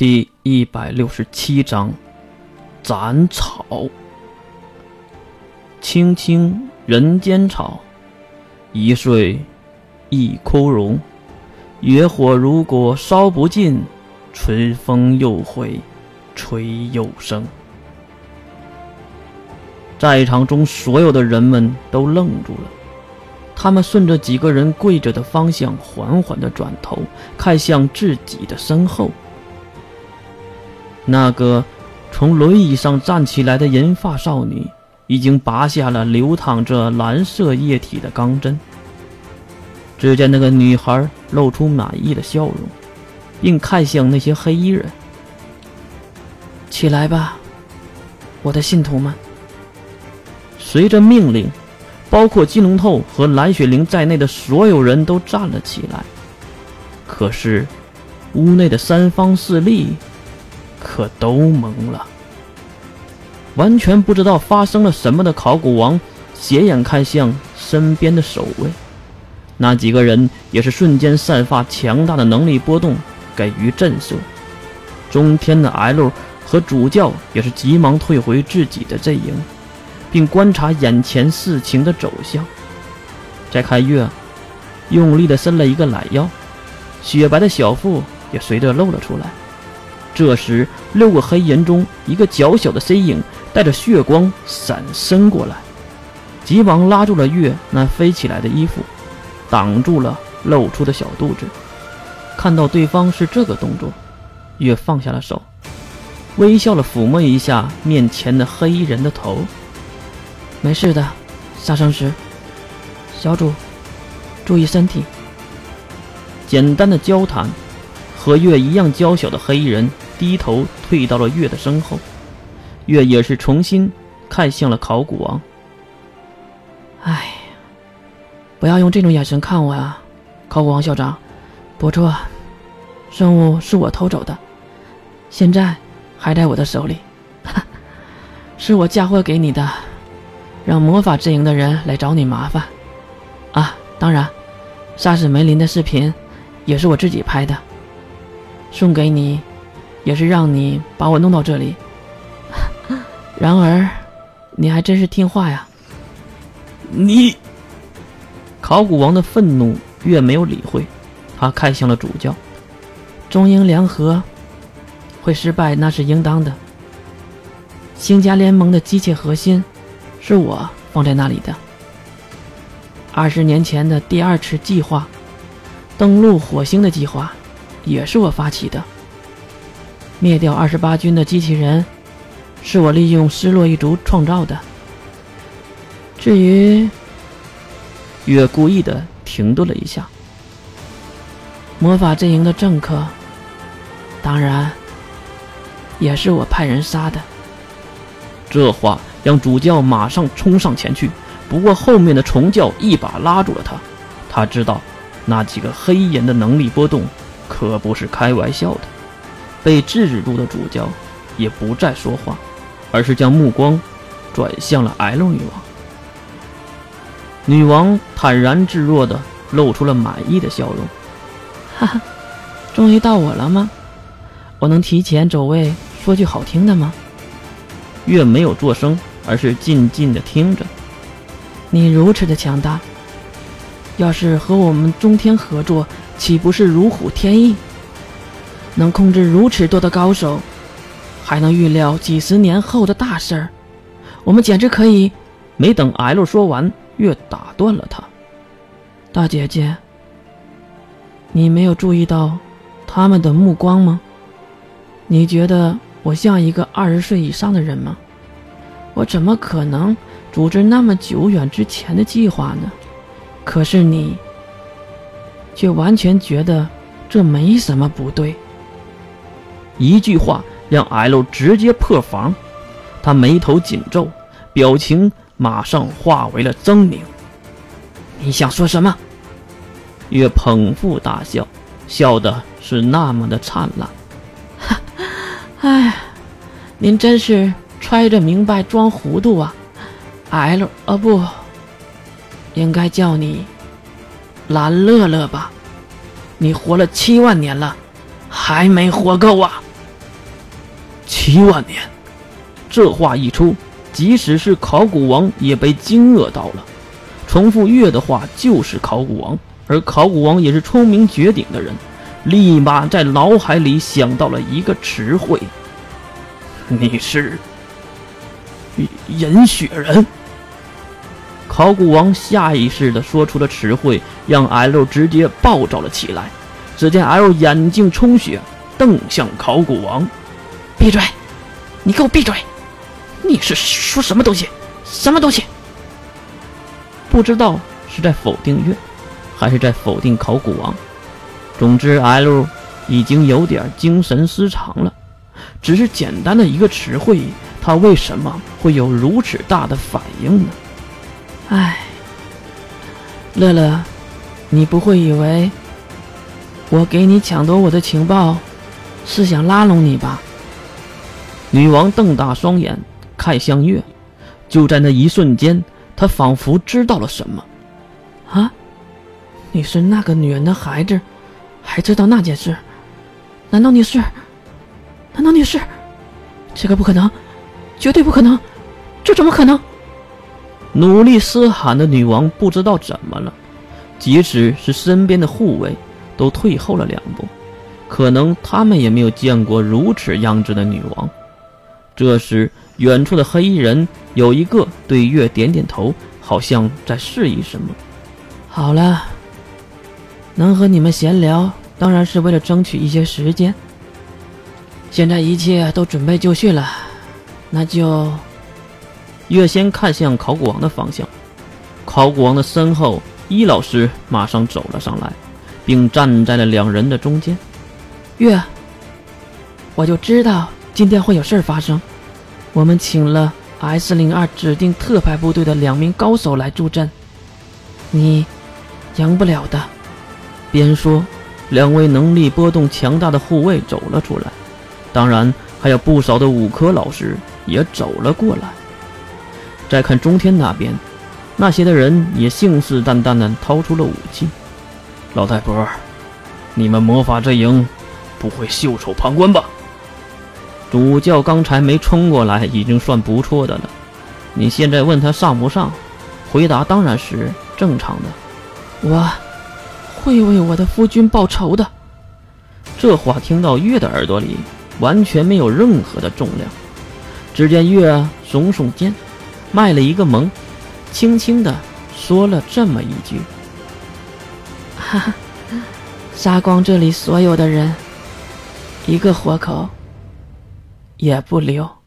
第一百六十七章，斩草。青青人间草，一岁一枯荣。野火如果烧不尽，春风又会吹又生。在场中所有的人们都愣住了，他们顺着几个人跪着的方向，缓缓的转头，看向自己的身后。那个从轮椅上站起来的银发少女，已经拔下了流淌着蓝色液体的钢针。只见那个女孩露出满意的笑容，并看向那些黑衣人：“起来吧，我的信徒们。”随着命令，包括金龙透和蓝雪玲在内的所有人都站了起来。可是，屋内的三方势力。可都懵了，完全不知道发生了什么的考古王斜眼看向身边的守卫，那几个人也是瞬间散发强大的能力波动，给予震慑。中天的 L 和主教也是急忙退回自己的阵营，并观察眼前事情的走向。再看月，用力的伸了一个懒腰，雪白的小腹也随着露了出来。这时，六个黑人中一个较小的身影带着血光闪身过来，急忙拉住了月那飞起来的衣服，挡住了露出的小肚子。看到对方是这个动作，月放下了手，微笑了抚摸一下面前的黑衣人的头。没事的，杀生石，小主，注意身体。简单的交谈。和月一样娇小的黑衣人低头退到了月的身后，月也是重新看向了考古王。哎，不要用这种眼神看我啊，考古王校长。不错，圣物是我偷走的，现在还在我的手里，是我嫁祸给你的，让魔法阵营的人来找你麻烦。啊，当然，杀死梅林的视频也是我自己拍的。送给你，也是让你把我弄到这里。然而，你还真是听话呀！你，考古王的愤怒越没有理会，他看向了主教。中英联合会失败，那是应当的。星家联盟的机械核心是我放在那里的。二十年前的第二次计划，登陆火星的计划。也是我发起的。灭掉二十八军的机器人，是我利用失落一族创造的。至于，月故意的停顿了一下。魔法阵营的政客，当然，也是我派人杀的。这话让主教马上冲上前去，不过后面的虫教一把拉住了他。他知道那几个黑人的能力波动。可不是开玩笑的。被制止住的主教也不再说话，而是将目光转向了 L 女王。女王坦然自若的露出了满意的笑容。哈哈，终于到我了吗？我能提前走位说句好听的吗？月没有作声，而是静静的听着。你如此的强大，要是和我们中天合作。岂不是如虎添翼？能控制如此多的高手，还能预料几十年后的大事儿，我们简直可以……没等 L 说完，月打断了他：“大姐姐，你没有注意到他们的目光吗？你觉得我像一个二十岁以上的人吗？我怎么可能组织那么久远之前的计划呢？可是你……”却完全觉得这没什么不对。一句话让 L 直接破防，他眉头紧皱，表情马上化为了狰狞。你想说什么？月捧腹大笑，笑的是那么的灿烂。哈，哎，您真是揣着明白装糊涂啊！L，啊不，应该叫你。蓝乐乐吧，你活了七万年了，还没活够啊！七万年。这话一出，即使是考古王也被惊愕到了。重复月的话就是考古王，而考古王也是聪明绝顶的人，立马在脑海里想到了一个词汇：你是饮血人。考古王下意识地说出了词汇，让 L 直接暴躁了起来。只见 L 眼睛充血，瞪向考古王：“闭嘴！你给我闭嘴！你是说什么东西？什么东西？”不知道是在否定月，还是在否定考古王。总之，L 已经有点精神失常了。只是简单的一个词汇，他为什么会有如此大的反应呢？唉，乐乐，你不会以为我给你抢夺我的情报是想拉拢你吧？女王瞪大双眼看向月，就在那一瞬间。他仿佛知道了什么，啊！你是那个女人的孩子，还知道那件事？难道你是？难道你是？这个不可能，绝对不可能！这怎么可能？努力嘶喊的女王不知道怎么了，即使是身边的护卫都退后了两步，可能他们也没有见过如此样子的女王。这时，远处的黑衣人有一个对月点点头，好像在示意什么。好了，能和你们闲聊，当然是为了争取一些时间。现在一切都准备就绪了，那就……月仙看向考古王的方向，考古王的身后，伊老师马上走了上来，并站在了两人的中间。月，我就知道今天会有事儿发生。我们请了 S 零二指定特派部队的两名高手来助阵，你赢不了的。边说，两位能力波动强大的护卫走了出来，当然还有不少的武科老师也走了过来。再看中天那边，那些的人也信誓旦旦地掏出了武器。老太婆，你们魔法阵营不会袖手旁观吧？主教刚才没冲过来，已经算不错的了。你现在问他上不上，回答当然是正常的。我会为我的夫君报仇的。这话听到月的耳朵里，完全没有任何的重量。只见月耸耸肩，卖了一个萌，轻轻的说了这么一句：“哈哈，杀光这里所有的人，一个活口。”也不留。